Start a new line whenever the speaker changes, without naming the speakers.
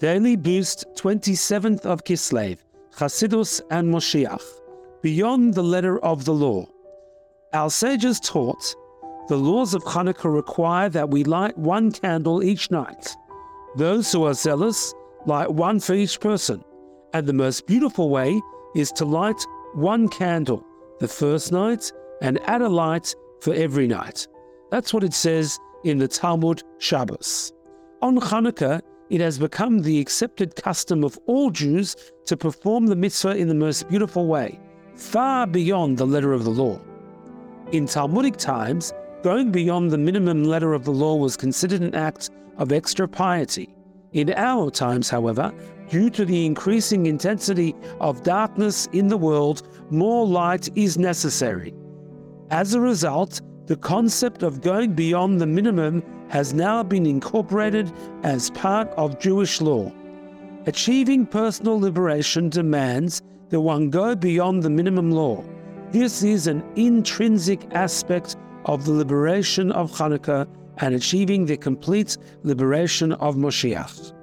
Daily Boost 27th of Kislev, Chassidus and Moshiach, Beyond the Letter of the Law. Our sages taught the laws of Hanukkah require that we light one candle each night. Those who are zealous light one for each person, and the most beautiful way is to light one candle the first night and add a light for every night. That's what it says in the Talmud Shabbos. On Hanukkah, it has become the accepted custom of all Jews to perform the mitzvah in the most beautiful way, far beyond the letter of the law. In Talmudic times, going beyond the minimum letter of the law was considered an act of extra piety. In our times, however, due to the increasing intensity of darkness in the world, more light is necessary. As a result, the concept of going beyond the minimum has now been incorporated as part of Jewish law. Achieving personal liberation demands that one go beyond the minimum law. This is an intrinsic aspect of the liberation of Hanukkah and achieving the complete liberation of Moshiach.